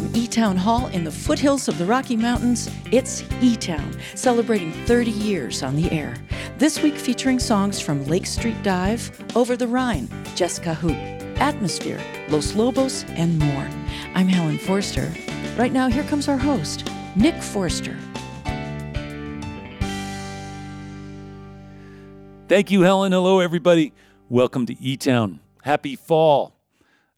From E Town Hall in the foothills of the Rocky Mountains, it's E Town, celebrating 30 years on the air. This week featuring songs from Lake Street Dive, Over the Rhine, Jesca Hoop, Atmosphere, Los Lobos, and more. I'm Helen Forster. Right now, here comes our host, Nick Forster. Thank you, Helen. Hello, everybody. Welcome to E Town. Happy fall.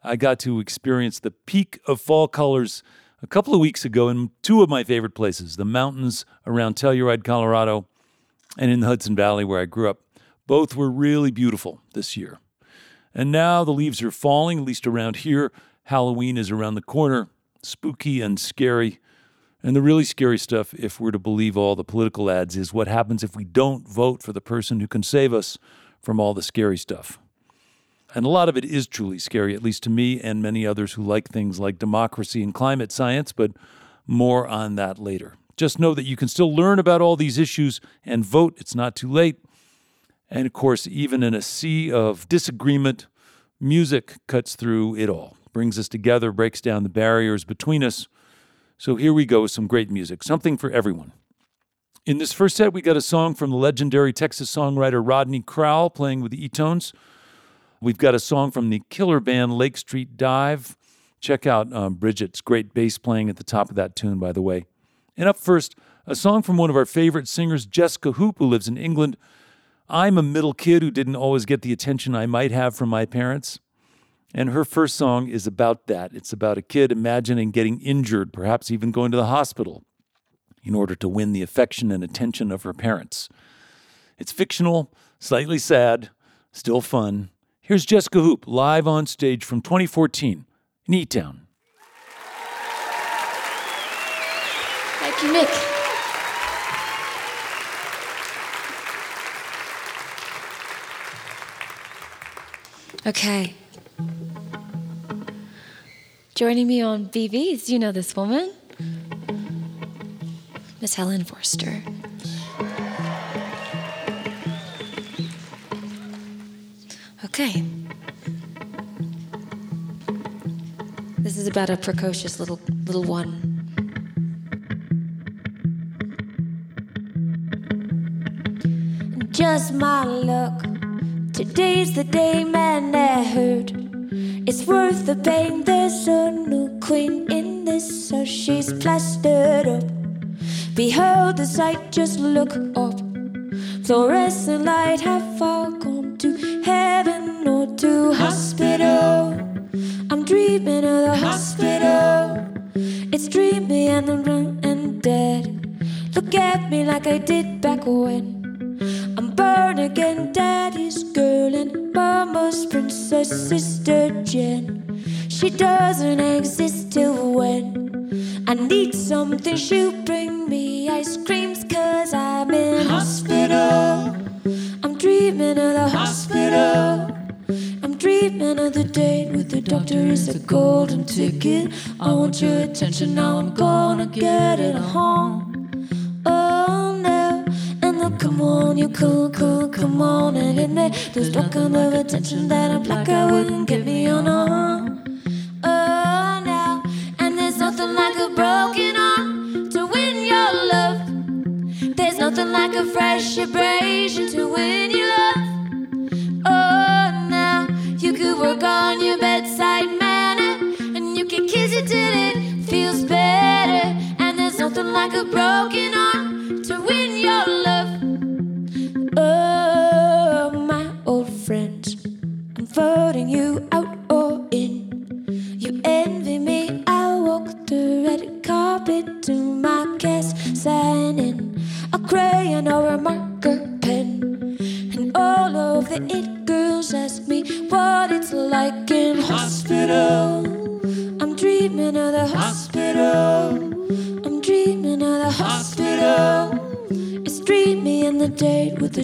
I got to experience the peak of fall colors a couple of weeks ago in two of my favorite places the mountains around Telluride, Colorado, and in the Hudson Valley where I grew up. Both were really beautiful this year. And now the leaves are falling, at least around here. Halloween is around the corner, spooky and scary. And the really scary stuff, if we're to believe all the political ads, is what happens if we don't vote for the person who can save us from all the scary stuff. And a lot of it is truly scary, at least to me and many others who like things like democracy and climate science, but more on that later. Just know that you can still learn about all these issues and vote. It's not too late. And of course, even in a sea of disagreement, music cuts through it all, brings us together, breaks down the barriers between us. So here we go with some great music, something for everyone. In this first set, we got a song from the legendary Texas songwriter Rodney Crowell playing with the E-Tones. We've got a song from the killer band Lake Street Dive. Check out um, Bridget's great bass playing at the top of that tune, by the way. And up first, a song from one of our favorite singers, Jesca Hoop, who lives in England. I'm a middle kid who didn't always get the attention I might have from my parents. And her first song is about that. It's about a kid imagining getting injured, perhaps even going to the hospital, in order to win the affection and attention of her parents. It's fictional, slightly sad, still fun, Here's Jesca Hoop live on stage from 2014 in Town. Thank you, Nick. Okay. Joining me on BVs, you know this woman, Miss Helen Forster. Okay. This is about a precocious little little one. Just my luck. Today's the day, man, I heard. It's worth the pain. There's a new queen in this, so she's plastered up. Behold the sight, just look up. Fluorescent light have all gone to to hospital. I'm dreaming of the hospital. It's dreamy and I'm and dead. Look at me like I did back when. I'm born again, daddy's girl and mama's princess, sister Jen. She doesn't exist till when. I need something, she'll bring me ice creams, cause I'm in hospital. I'm dreaming of the hospital. I'm dreaming of the date with the doctor. It's a golden ticket. I want your attention now. I'm gonna get it home. Oh no. And then come on, you cool, cool, come on and hit me. There's that kind of attention that a black guy wouldn't get me on a. Oh no. And there's nothing like a broken arm to win your love. There's nothing like a fresh abrasion to win your love. On your bedside manner, and you can kiss it till it feels better. And there's nothing like a broken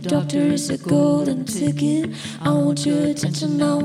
doctor is a golden ticket. I want your attention, now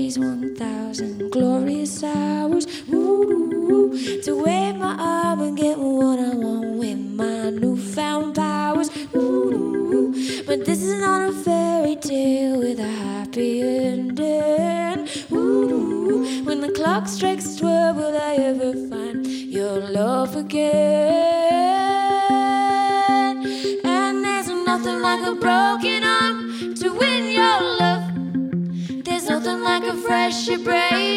days, 1,000 glorious hours. Ooh, to wave my arm and get what I want with my newfound powers. Ooh, but this is not a fairy tale with a happy ending. Ooh, when the clock strikes 12. break.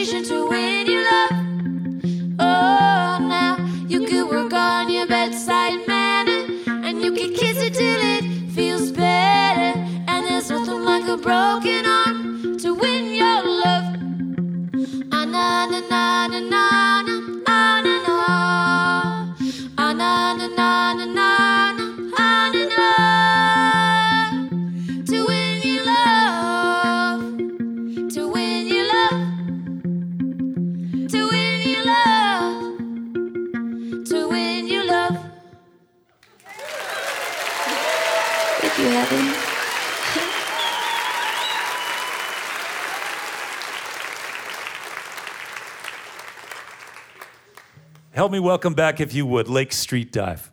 me welcome back, if you would, Lake Street Dive.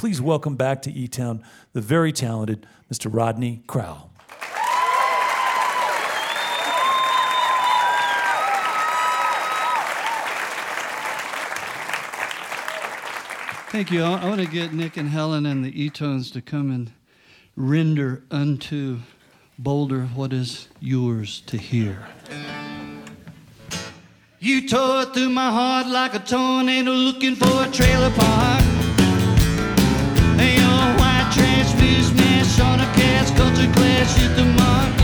Please welcome back to E Town the very talented Mr. Rodney Crowell. Thank you. I, want to get Nick and Helen and the E-tones to come and render unto Boulder what is yours to hear. You tore through my heart like a tornado looking for a trailer park. Blue smash on a cat's culture clash hit the mark.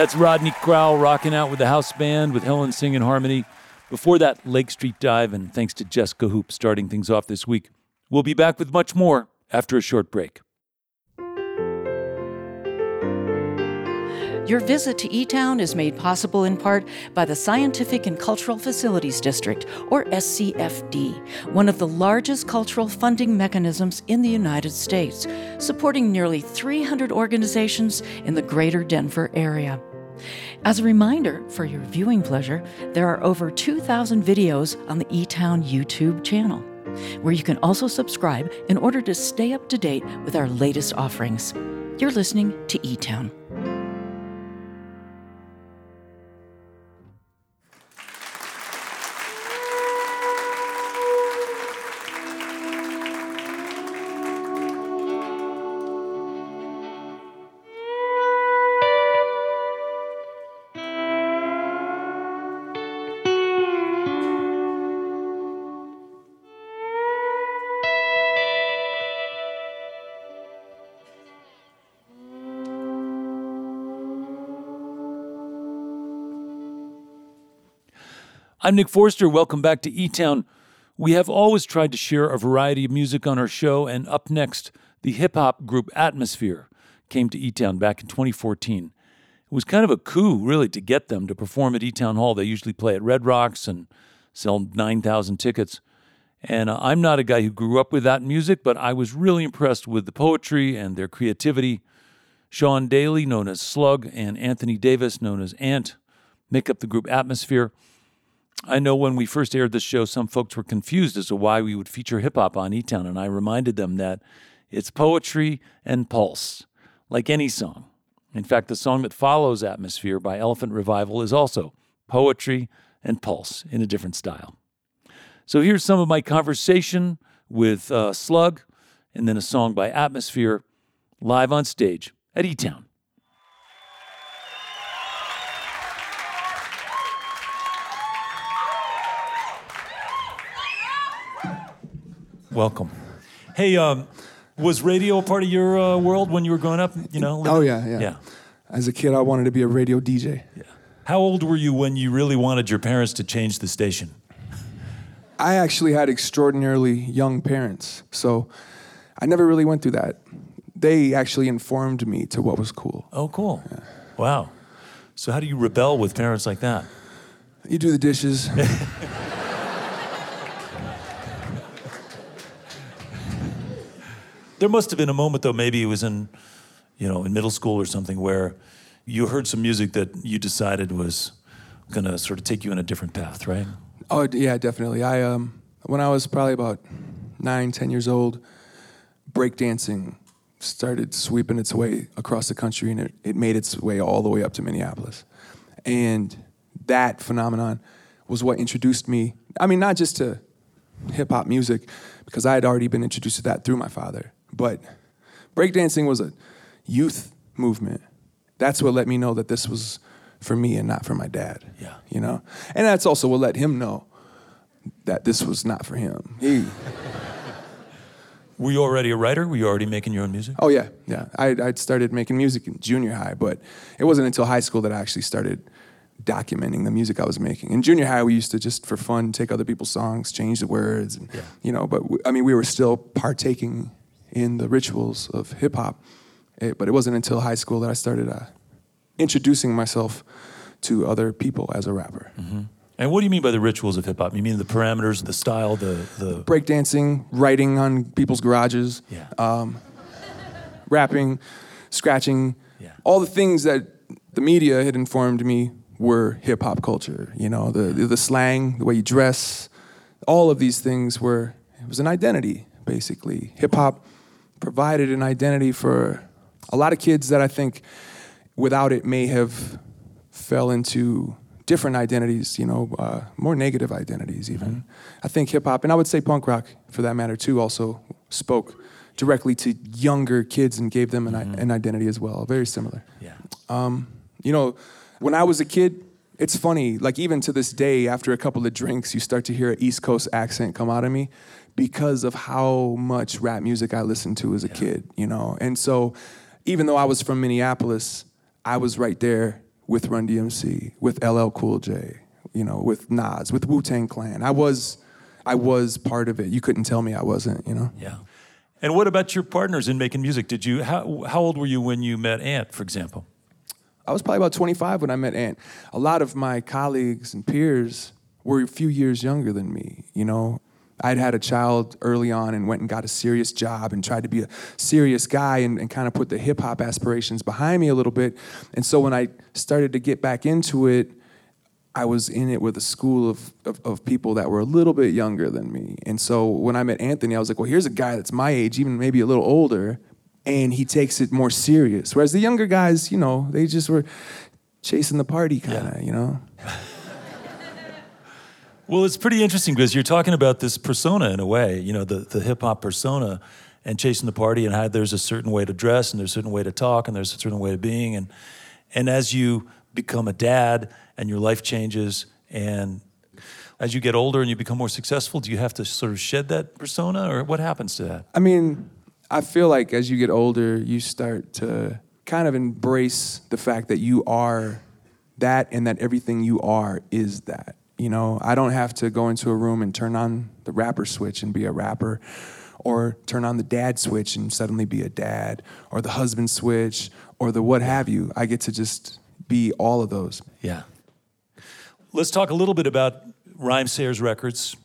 That's Rodney Crowell rocking out with the house band with Helen singing harmony. Before that, Lake Street Dive, and thanks to Jesca Hoop starting things off this week. We'll be back with much more after a short break. Your visit to E Town is made possible in part by the Scientific and Cultural Facilities District, or SCFD, one of the largest cultural funding mechanisms in the United States, supporting nearly 300 organizations in the greater Denver area. As a reminder, for your viewing pleasure, there are over 2,000 videos on the E Town YouTube channel, where you can also subscribe in order to stay up to date with our latest offerings. You're listening to E I'm Nick Forster. Welcome back to E Town. We have always tried to share a variety of music on our show, and up next, the hip hop group Atmosphere came to E Town back in 2014. It was kind of a coup, really, to get them to perform at E Town Hall. They usually play at Red Rocks and sell 9,000 tickets. And uh, I'm not a guy who grew up with that music, but I was really impressed with the poetry and their creativity. Sean Daley, known as Slug, and Anthony Davis, known as Ant, make up the group Atmosphere. I know when we first aired this show, some folks were confused as to why we would feature hip hop on E Town, and I reminded them that it's poetry and pulse, like any song. In fact, the song that follows Atmosphere by Elephant Revival is also poetry and pulse in a different style. So here's some of my conversation with uh, Slug, and then a song by Atmosphere live on stage at E Town. Welcome. Hey, um, was radio a part of your uh, world when you were growing up? You know? Oh yeah, yeah, Yeah. As a kid, I wanted to be a radio DJ. Yeah. How old were you when you really wanted your parents to change the station? I actually had extraordinarily young parents, so I never really went through that. They actually informed me to what was cool. Oh, cool. Wow. So, how do you rebel with parents like that? You do the dishes. There must have been a moment, though, maybe it was in, you know, in middle school or something, where you heard some music that you decided was going to sort of take you in a different path, right? oh yeah, definitely. I um, when I was probably about nine, ten years old, breakdancing started sweeping its way across the country, and it, it made its way all the way up to Minneapolis. And that phenomenon was what introduced me. I mean, not just to hip hop music, because I had already been introduced to that through my father, but breakdancing was a youth movement. That's what let me know that this was for me and not for my dad. Yeah. You know? And that's also what let him know that this was not for him. He, Were you already a writer? Were you already making your own music? oh, yeah, yeah. I, I'd started making music in junior high, but it wasn't until high school that I actually started documenting the music I was making. In junior high, we used to just for fun take other people's songs, change the words, and, Yeah. you know, but w- I mean, we were still partaking in the rituals of hip hop. But it wasn't until high school that I started uh, introducing myself to other people as a rapper. And what do you mean by the rituals of hip hop? You mean the parameters, the style, the the breakdancing, writing on people's garages, yeah. rapping, scratching, Yeah. all the things that the media had informed me were hip hop culture. You know, the, the the slang, the way you dress, all of these things were it was an identity basically. Hip hop provided an identity for a lot of kids that I think without it may have fell into different identities, you know, uh, more negative identities even. I think hip hop, and I would say punk rock for that matter too, also spoke directly to younger kids and gave them an, i an identity as well. Very similar. yeah. Um, You know, when I was a kid, it's funny, like even to this day, after a couple of drinks, you start to hear an East Coast accent come out of me because of how much rap music I listened to as a kid, you know? And so even though I was from Minneapolis, I was right there with Run DMC, with LL Cool J, you know, with Nas, with Wu Tang Clan. I was, I was part of it. You couldn't tell me I wasn't, you know? Yeah. And what about your partners in making music? Did you how how old were you when you met Ant, for example? I was probably about 25 when I met Ant. A lot of my colleagues and peers were a few years younger than me, you know. I'd had a child early on and went and got a serious job and tried to be a serious guy and, and kind of put the hip hop aspirations behind me a little bit. And so when I started to get back into it, I was in it with a school of, of, of people that were a little bit younger than me. And so when I met Anthony, I was like, well, here's a guy that's my age, even maybe a little older, and he takes it more serious. Whereas the younger guys, you know, they just were chasing the party kind of, you know? Well, it's pretty interesting because you're talking about this persona in a way, you know, the, the hip hop persona and chasing the party and how there's a certain way to dress and there's a certain way to talk and there's a certain way of being. And, and as you become a dad and your life changes and as you get older and you become more successful, do you have to sort of shed that persona or what happens to that? I mean, I feel like as you get older, you start to kind of embrace the fact that you are that and that everything you are is that. You know, I don't have to go into a room and turn on the rapper switch and be a rapper or turn on the dad switch and suddenly be a dad or the husband switch or the what have you. I get to just be all of those. Yeah. Let's talk a little bit about Rhymesayers Records.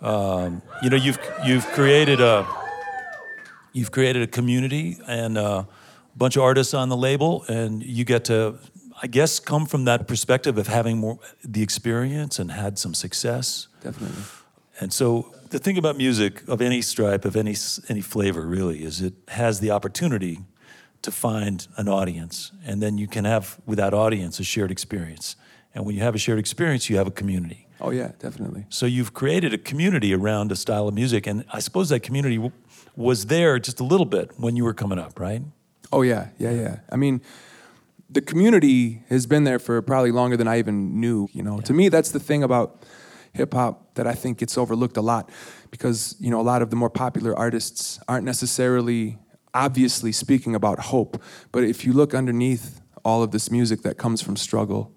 Um, you know, you've you've created a you've created a community and a bunch of artists on the label, and you get to, I guess, come from that perspective of having more the experience and had some success. Definitely. And so the thing about music of any stripe, of any any flavor, really, is it has the opportunity to find an audience, and then you can have with that audience a shared experience. And when you have a shared experience, you have a community. Oh yeah, definitely. So you've created a community around a style of music, and I suppose that community w- was there just a little bit when you were coming up, right? Oh yeah, yeah, yeah. I mean, the community has been there for probably longer than I even knew. You know, to me, that's the thing about hip hop that I think gets overlooked a lot, because you know a lot of the more popular artists aren't necessarily obviously speaking about hope, but if you look underneath all of this music that comes from struggle,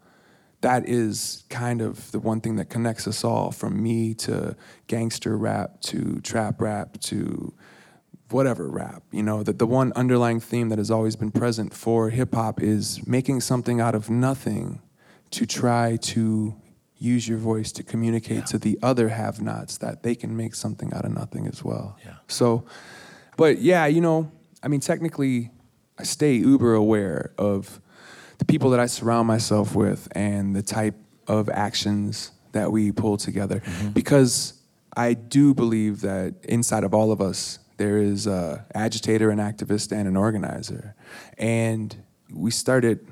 that is kind of the one thing that connects us all from me to gangster rap to trap rap to whatever rap you know that the one underlying theme that has always been present for hip hop is making something out of nothing to try to use your voice to communicate to the other have nots that they can make something out of nothing as well Yeah. so but yeah you know i mean technically i stay uber aware of the people that I surround myself with and the type of actions that we pull together. Mm-hmm. Because I do believe that inside of all of us, there is a agitator, an activist, and an organizer. And we started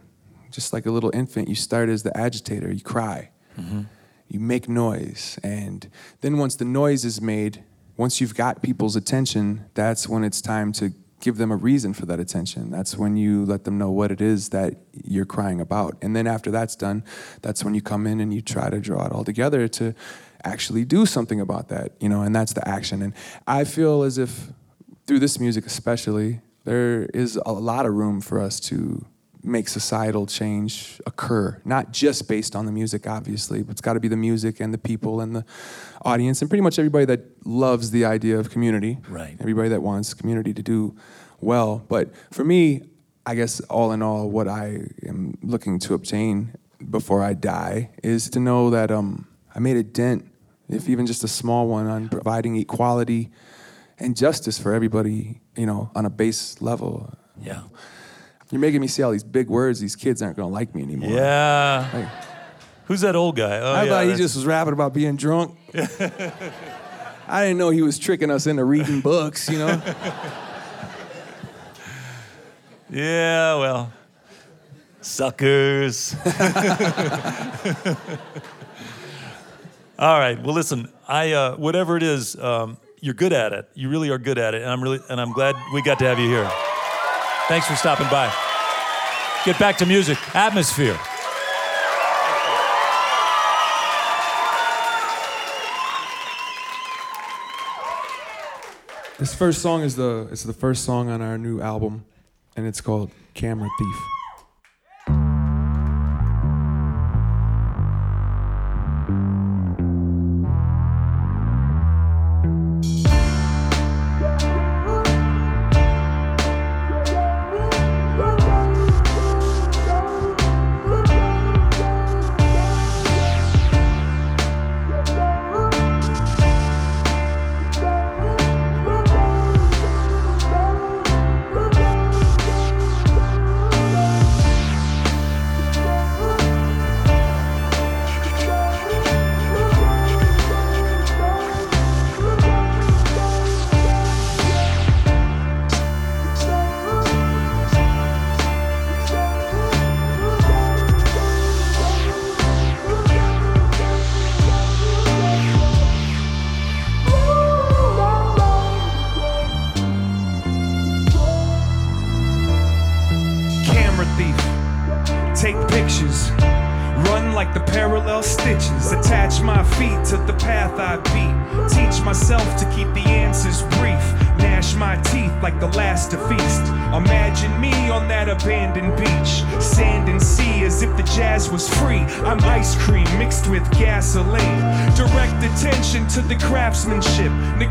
just like a little infant. You start as the agitator, you cry, mm-hmm. you make noise. And then once the noise is made, once you've got people's attention, that's when it's time to give them a reason for that attention. That's when you let them know what it is that you're crying about. And then after that's done, that's when you come in and you try to draw it all together to actually do something about that, you know, and that's the action. And I feel as if through this music especially, there is a lot of room for us to make societal change occur, not just based on the music, obviously, but it's got to be the music and the people and the audience and pretty much everybody that loves the idea of community. Right. Everybody that wants community to do well. But for me, I guess all in all, what I am looking to obtain before I die is to know that um, I made a dent, if even just a small one, on providing equality and justice for everybody, you know, on a base level. Yeah. You're making me say all these big words. These kids aren't gonna like me anymore. Yeah. Like, Who's that old guy? Oh, I yeah, thought he that's- just was rapping about being drunk. I didn't know he was tricking us into reading books, you know? Yeah, well, suckers. All right. Well, listen. I uh, whatever it is, um, you're good at it. You really are good at it, and I'm really and I'm glad we got to have you here. Thanks for stopping by. Get back to music. Atmosphere. This first song is the it's the first song on our new album, and it's called Camera Thief.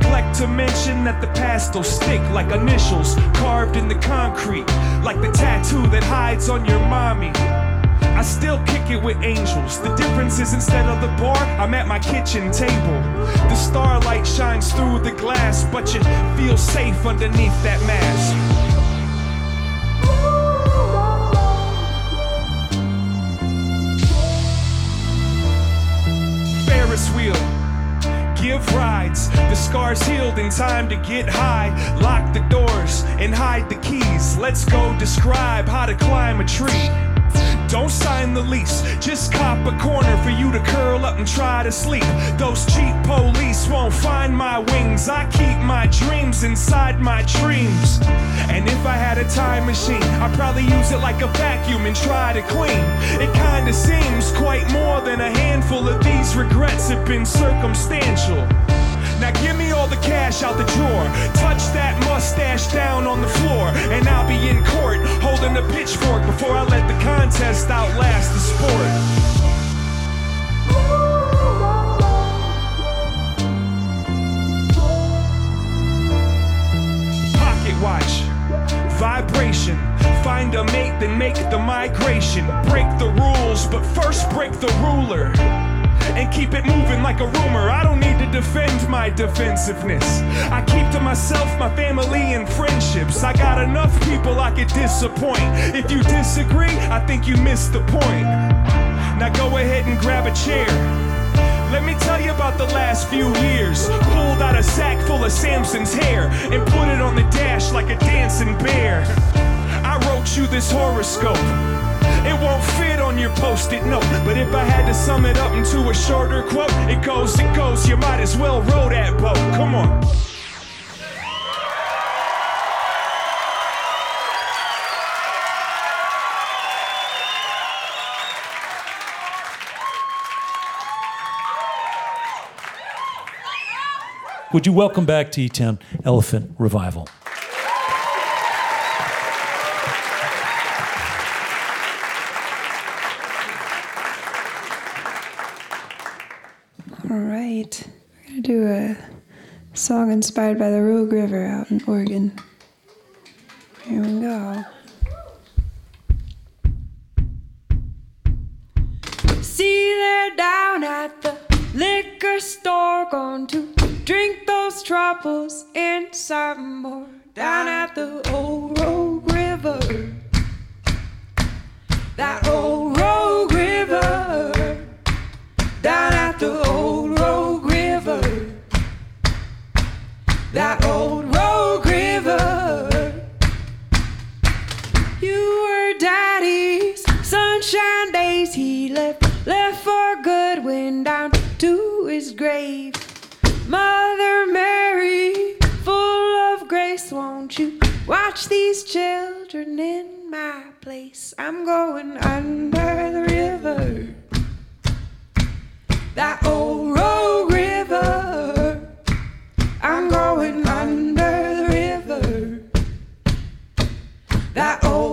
Neglect to mention that the past pastels stick like initials carved in the concrete. Like the tattoo that hides on your mommy. I still kick it with angels. The difference is instead of the bar, I'm at my kitchen table. The starlight shines through the glass, but you feel safe underneath that mask. Ferris wheel. Give rides, the scars healed in time to get high. Lock the doors and hide the keys. Let's go describe how to climb a tree. Don't sign the lease, just cop a corner for you to curl up and try to sleep. Those cheap police won't find my wings. I keep my dreams inside my dreams. And if I had a time machine, I'd probably use it like a vacuum and try to clean. It kinda seems quite more than a handful of these regrets have been circumstantial. Now give me all the cash out the drawer. Touch that mustache down on the floor. And I'll be in court holding a pitchfork before I let the contest outlast the sport. Pocket watch. Vibration. Find a mate, then make the migration. Break the rules, but first break the ruler and keep it moving like a rumor. I don't need to defend my defensiveness. I keep to myself, my family, and friendships. I got enough people I could disappoint. If you disagree, I think you missed the point. Now go ahead and grab a chair. Let me tell you about the last few years. Pulled out a sack full of Samson's hair and put it on the dash like a dancing bear. I wrote you this horoscope. It won't fit on your post-it note, but if I had to sum it up into a shorter quote, it goes, it goes. You might as well row that boat. Come on. Would you welcome back to Town Elephant Revival? Do a song inspired by the Rogue River out in Oregon. Here we go. See there down at the liquor store, going to drink those troubles in some more. Down at the old Rogue River. That old Rogue River. Down at the old That old Rogue River. You were daddy's sunshine days. He left, left for good, went down to his grave. Mother Mary, full of grace, won't you watch these children in my place? I'm going under the river. That old rogue river. I'm going under the river. That old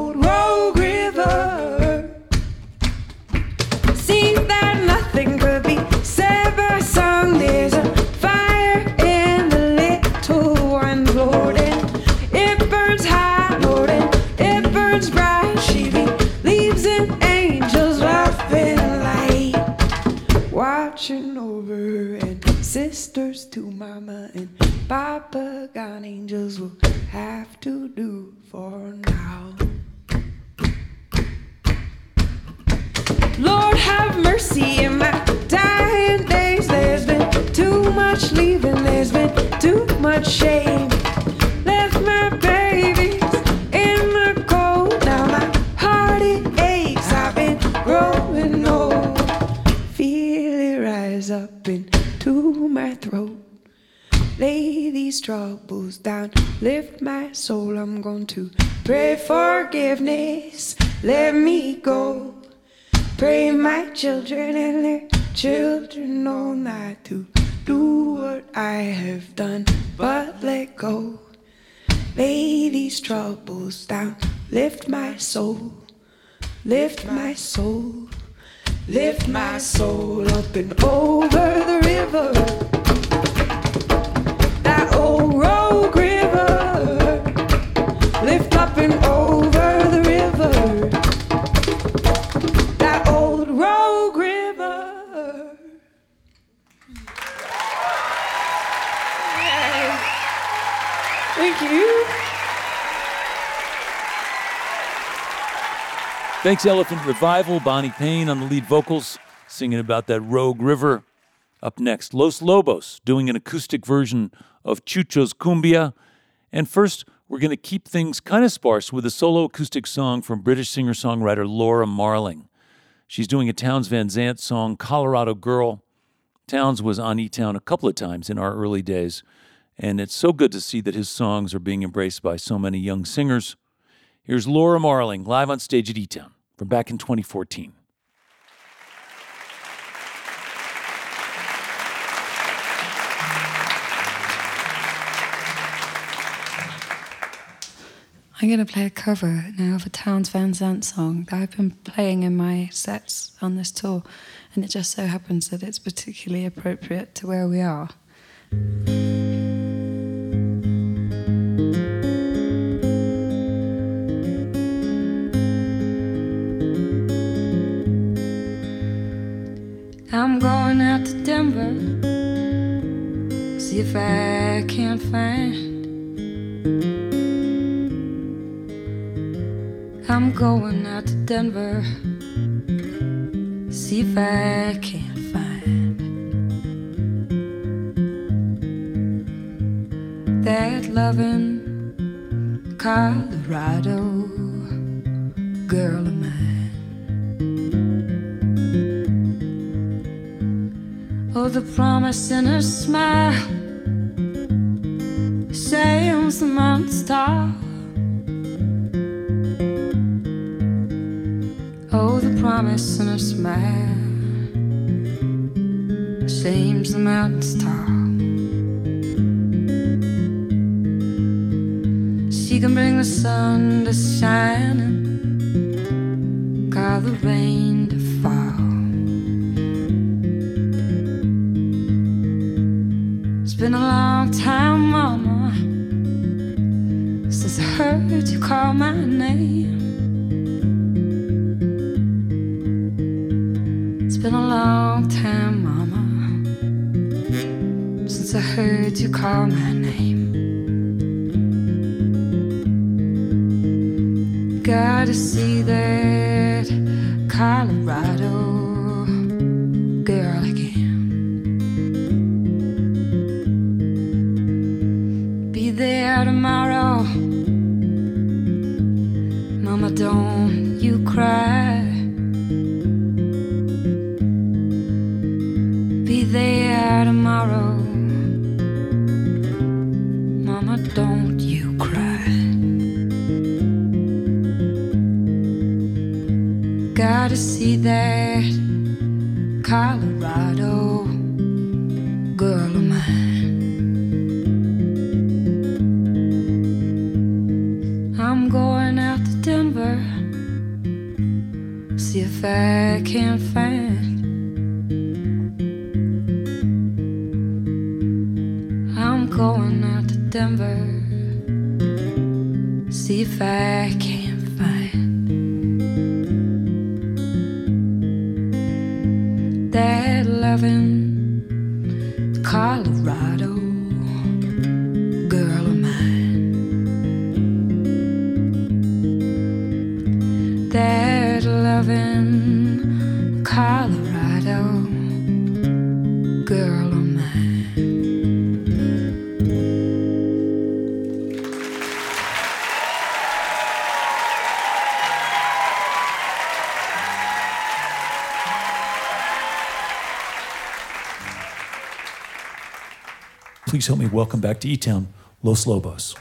troubles down, lift my soul, lift my soul. Lift my soul up and over the river. Thanks, Elephant Revival. Bonnie Payne on the lead vocals, singing about that Rogue River. Up next, Los Lobos doing an acoustic version of Chucho's Cumbia. And first, we're going to keep things kind of sparse with a solo acoustic song from British singer songwriter Laura Marling. She's doing a Townes Van Zandt song, Colorado Girl. Townes was on E Town a couple of times in our early days, and it's so good to see that his songs are being embraced by so many young singers. Here's Laura Marling live on stage at E Town from back in 2014. I'm going to play a cover now of a Townes Van Zandt song that I've been playing in my sets on this tour, and it just so happens that it's particularly appropriate to where we are. I'm going out to Denver, see if I can't find. I'm going out to Denver, see if I can't find that loving Colorado girl of mine. Oh, the promise in her smile sails the mountain star. Oh, the promise in her smile seems the mountain star. She can bring the sun to shine and call the rain to fall. Been a long time, Mama, since I heard you call my name. It's been a long time, Mama, since I heard you call my name. Gotta see that Colorado girl Please help me welcome back to E Town, Los Lobos.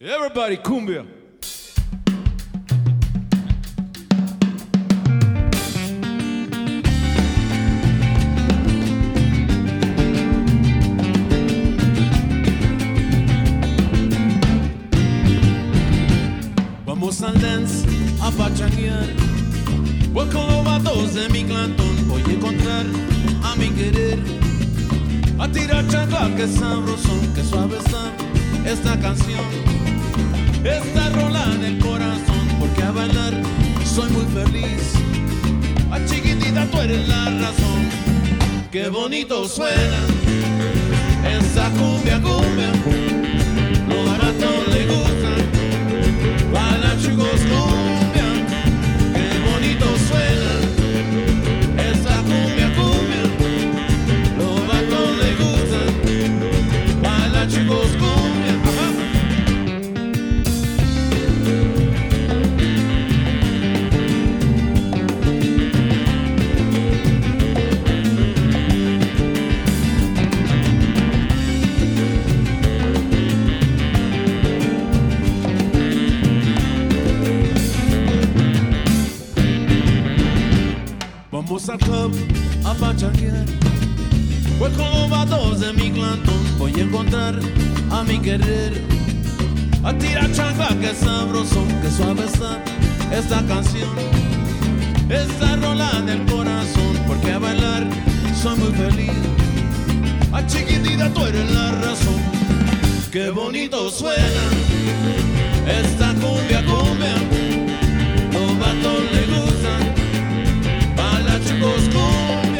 Everybody, cumbia. A pachanguear. Pues con los vatos de mi clantón voy a encontrar a mi querer. A tirar chancla que sabroso, que suave está esta canción. Esta rola del corazón, porque a bailar soy muy feliz. A chiquitita tú eres la razón. Qué bonito suena esta cumbia, cumbia. Los vatos le gustan. Baila chicos cumbia,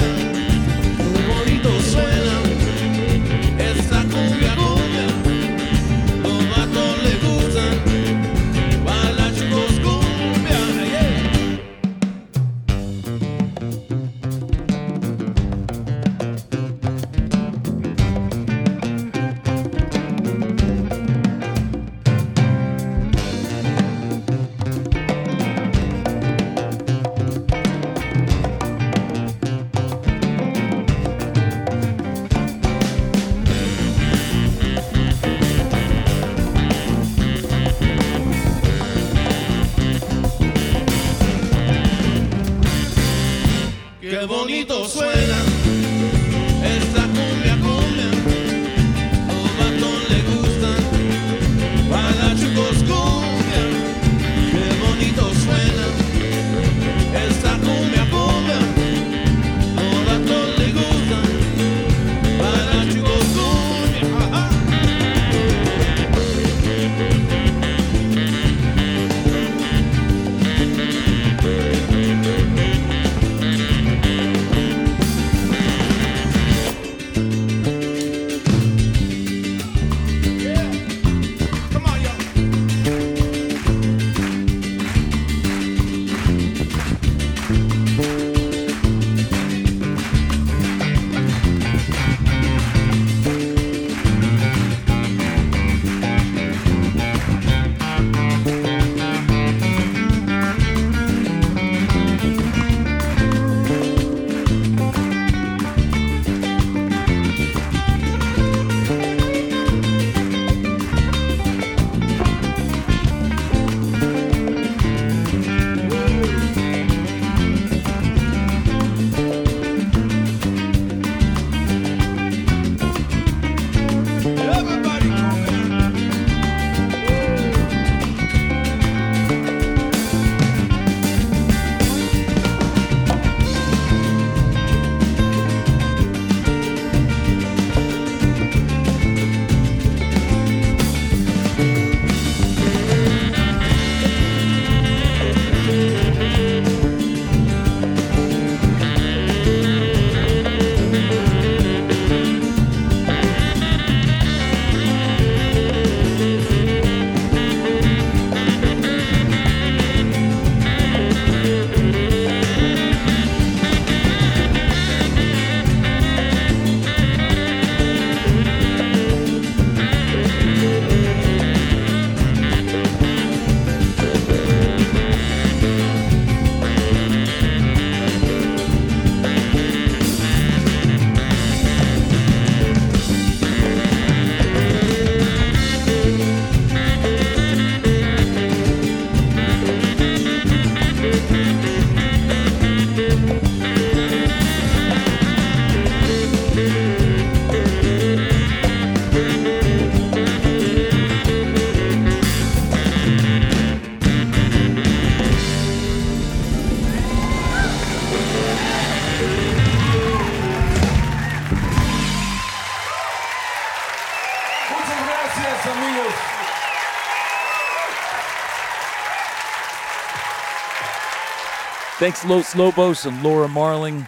Thanks, Los Lobos and Laura Marling.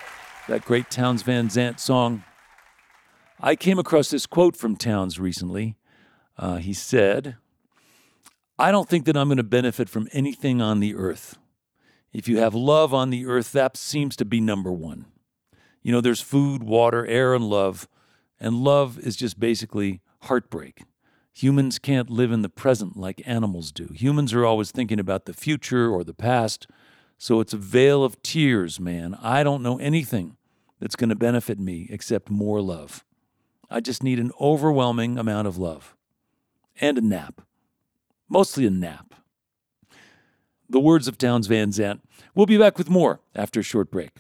that great Townes Van Zandt song. I came across this quote from Townes recently. Uh, he said, I don't think that I'm going to benefit from anything on the earth. If you have love on the earth, that seems to be number one. You know, there's food, water, air, and love. And love is just basically heartbreak. Humans can't live in the present like animals do. Humans are always thinking about the future or the past. So it's a veil of tears, man. I don't know anything that's going to benefit me except more love. I just need an overwhelming amount of love and a nap. Mostly a nap. The words of Townes Van Zandt. We'll be back with more after a short break.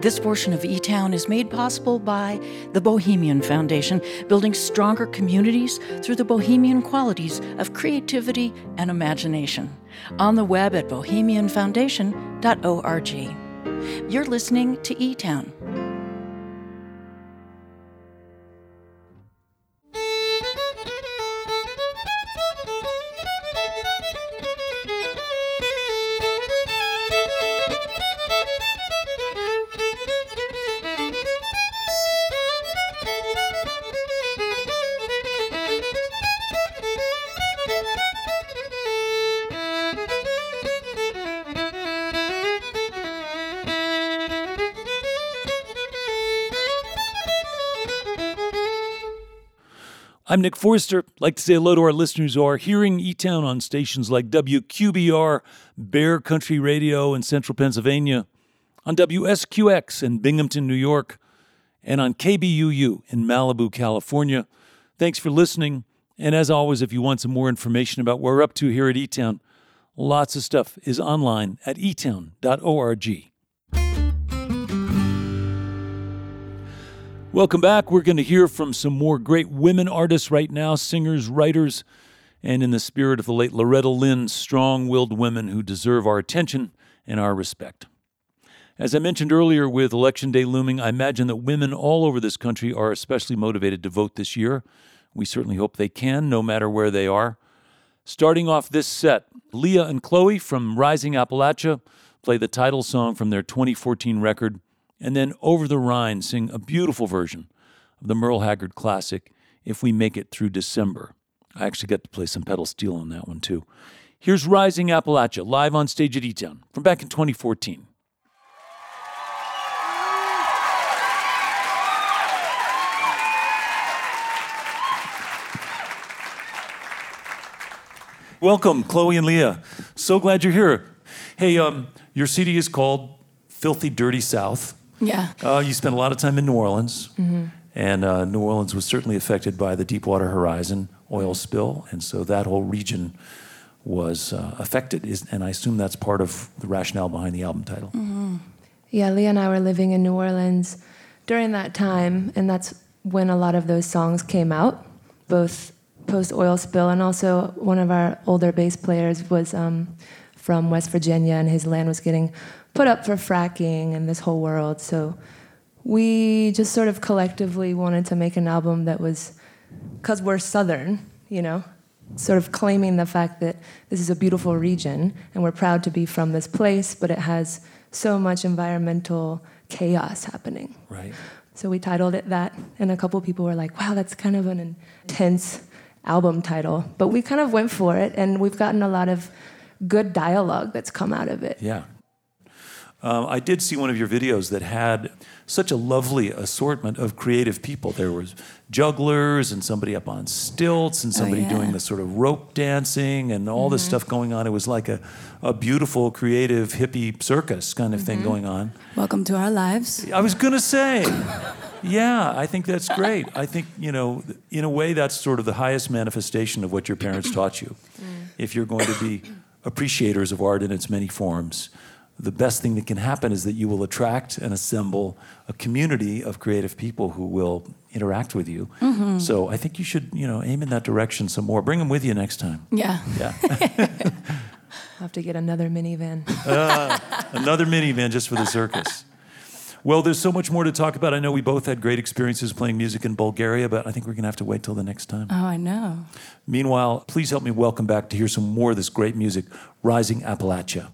This portion of E Town is made possible by the Bohemian Foundation, building stronger communities through the bohemian qualities of creativity and imagination. On the web at bohemianfoundation.org. You're listening to E Town. I'm Nick Forster. like to say hello to our listeners who are hearing E Town on stations like WQBR, Bear Country Radio in central Pennsylvania, on WSQX in Binghamton, New York, and on KBUU in Malibu, California. Thanks for listening. And as always, if you want some more information about what we're up to here at E Town, lots of stuff is online at etown.org. Welcome back. We're going to hear from some more great women artists right now, singers, writers, and in the spirit of the late Loretta Lynn, strong willed women who deserve our attention and our respect. As I mentioned earlier, with Election Day looming, I imagine that women all over this country are especially motivated to vote this year. We certainly hope they can, no matter where they are. Starting off this set, Leah and Chloe from Rising Appalachia play the title song from their 2014 record, and then Over the Rhine sing a beautiful version of the Merle Haggard classic, If We Make It Through December. I actually got to play some pedal steel on that one too. Here's Rising Appalachia live on stage at E Town from back in 2014. Welcome, Chloe and Leah. So glad you're here. Hey, um, your CD is called Filthy Dirty South. Yeah. Uh, you spent a lot of time in New Orleans, and uh, New Orleans was certainly affected by the Deepwater Horizon oil spill, and so that whole region was uh, affected. Is, and I assume that's part of the rationale behind the album title. Yeah, Leah and I were living in New Orleans during that time, and that's when a lot of those songs came out, both post oil spill and also one of our older bass players was um, from West Virginia, and his land was getting put up for fracking and this whole world. So we just sort of collectively wanted to make an album that was, because we're Southern, you know, sort of claiming the fact that this is a beautiful region and we're proud to be from this place, but it has so much environmental chaos happening. Right. So we titled it that, and a couple people were like, wow, that's kind of an intense album title. But we kind of went for it, and we've gotten a lot of good dialogue that's come out of it. Yeah. Um, I did see one of your videos that had such a lovely assortment of creative people. There was jugglers and somebody up on stilts and oh, somebody yeah. doing the sort of rope dancing and all this mm-hmm. stuff going on. It was like a, a beautiful, creative, hippie circus kind of thing mm-hmm. going on. Welcome to our lives. I was going to say, yeah, I think that's great. I think, you know, in a way, that's sort of the highest manifestation of what your parents taught you. Mm. If you're going to be appreciators of art in its many forms, the best thing that can happen is that you will attract and assemble a community of creative people who will interact with you. Mm-hmm. So I think you should, you know, aim in that direction some more. Bring them with you next time. Yeah. Yeah. I'll have to get another minivan. Ah, another minivan just for the circus. Well, there's so much more to talk about. I know we both had great experiences playing music in Bulgaria, but I think we're going to have to wait till the next time. Oh, I know. Meanwhile, please help me welcome back to hear some more of this great music, Rising Appalachia.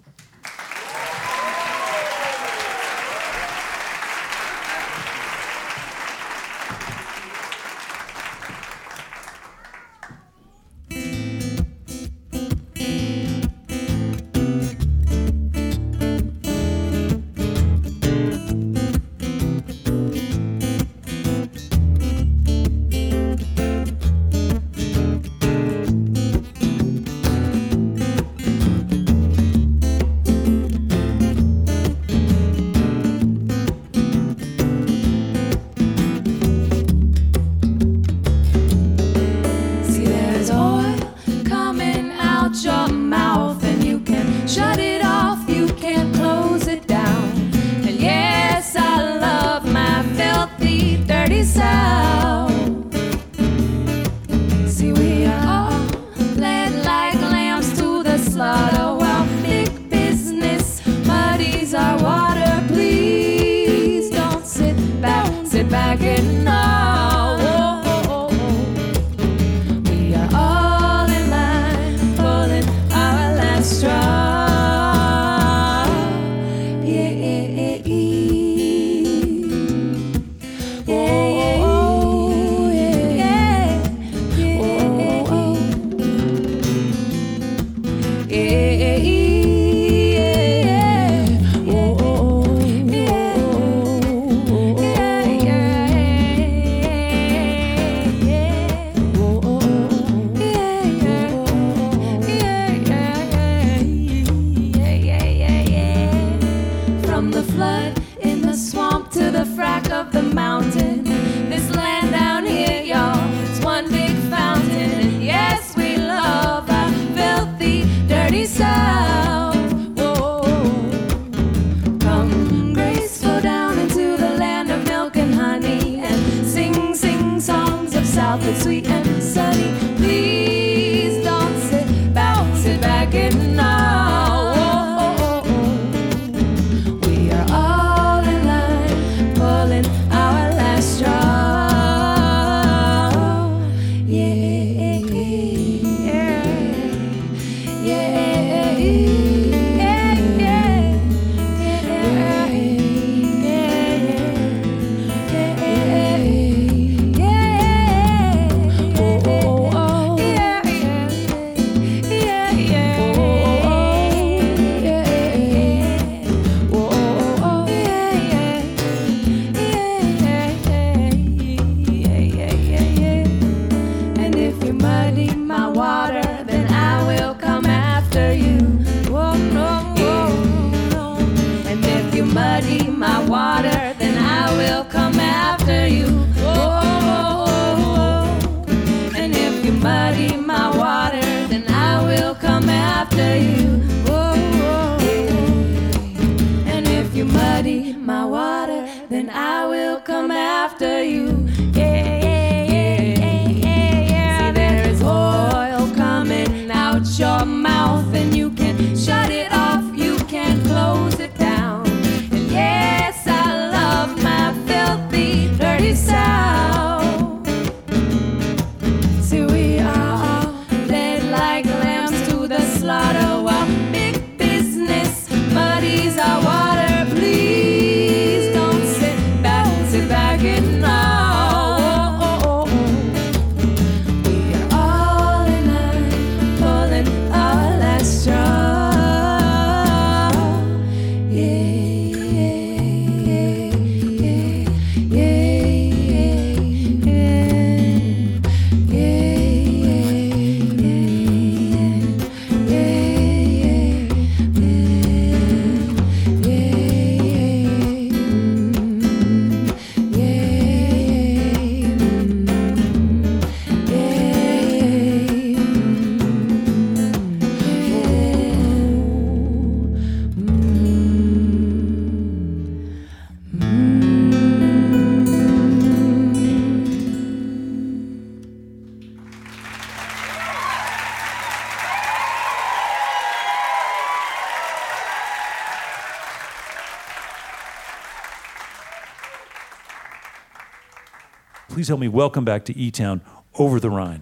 Please help me welcome back to E Town over the Rhine.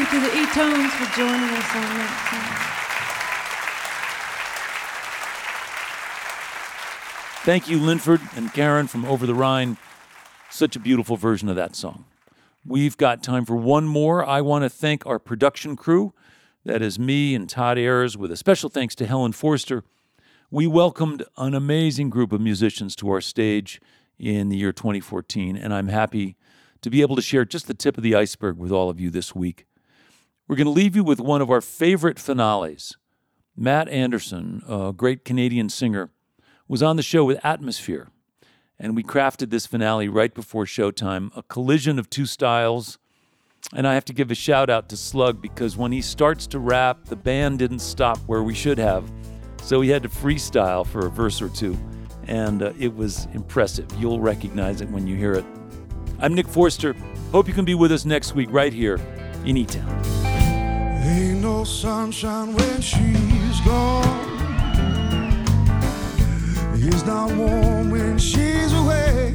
You to the E-Tones for joining us on that song. Thank you, Linford and Karin from Over the Rhine. Such a beautiful version of that song. We've got time for one more. I want to thank our production crew. That is me and Todd Ayers, with a special thanks to Helen Forster. We welcomed an amazing group of musicians to our stage in the year 2014, and I'm happy to be able to share just the tip of the iceberg with all of you this week. We're going to leave you with one of our favorite finales. Matt Andersen, a great Canadian singer, was on the show with Atmosphere, and we crafted this finale right before showtime, a collision of two styles. And I have to give a shout out to Slug because when he starts to rap, the band didn't stop where we should have. So he had to freestyle for a verse or two, and uh, it was impressive. You'll recognize it when you hear it. I'm Nick Forster. Hope you can be with us next week right here in E Town. Ain't no sunshine when she's gone. It's not warm when she's away.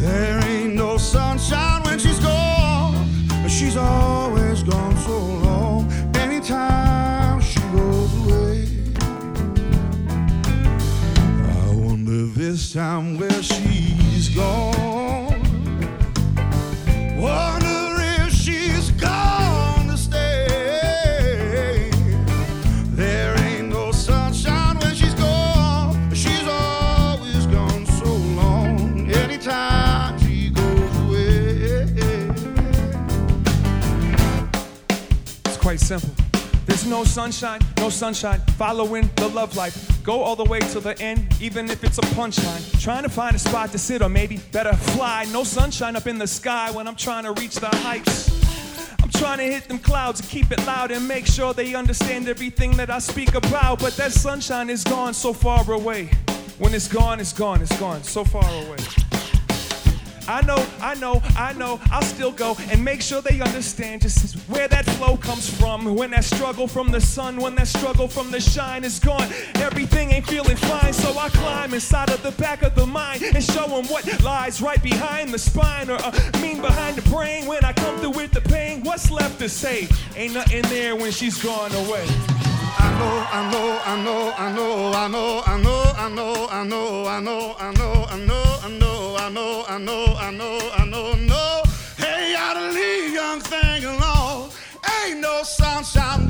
There ain't no sunshine when she's gone. She's always gone so long. Anytime she goes away. I wonder this time where she's gone. Simple. There's no sunshine, no sunshine, following the love life. Go all the way to the end, even if it's a punchline. Trying to find a spot to sit, or maybe better fly. No sunshine up in the sky when I'm trying to reach the heights. I'm trying to hit them clouds and keep it loud and make sure they understand everything that I speak about. But that sunshine is gone so far away. When it's gone, it's gone, it's gone, so far away. I know, I know, I know, I'll still go and make sure they understand just where that flow comes from. When that struggle from the sun, when that struggle from the shine is gone, everything ain't feeling fine. So I climb inside of the back of the mind and show them what lies right behind the spine or uh, mean behind the brain. When I come through with the pain, what's left to say? Ain't nothing there when she's gone away. I know, I know, I know, I know, I know, I know, I know, I know, I know, I know, I know, I know, I know, I know, I know, I know, no. Hey, you gotta leave young thing alone. Ain't no sunshine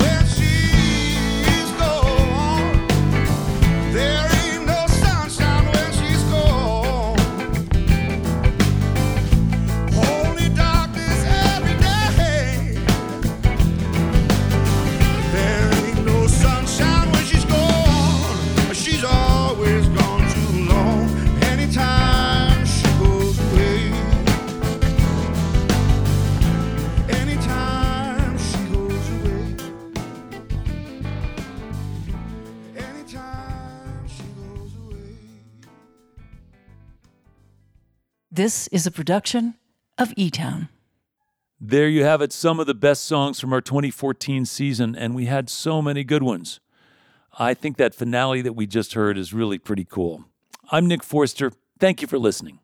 This is a production of E Town. There you have it, some of the best songs from our 2014 season, and we had so many good ones. I think that finale that we just heard is really pretty cool. I'm Nick Forster. Thank you for listening.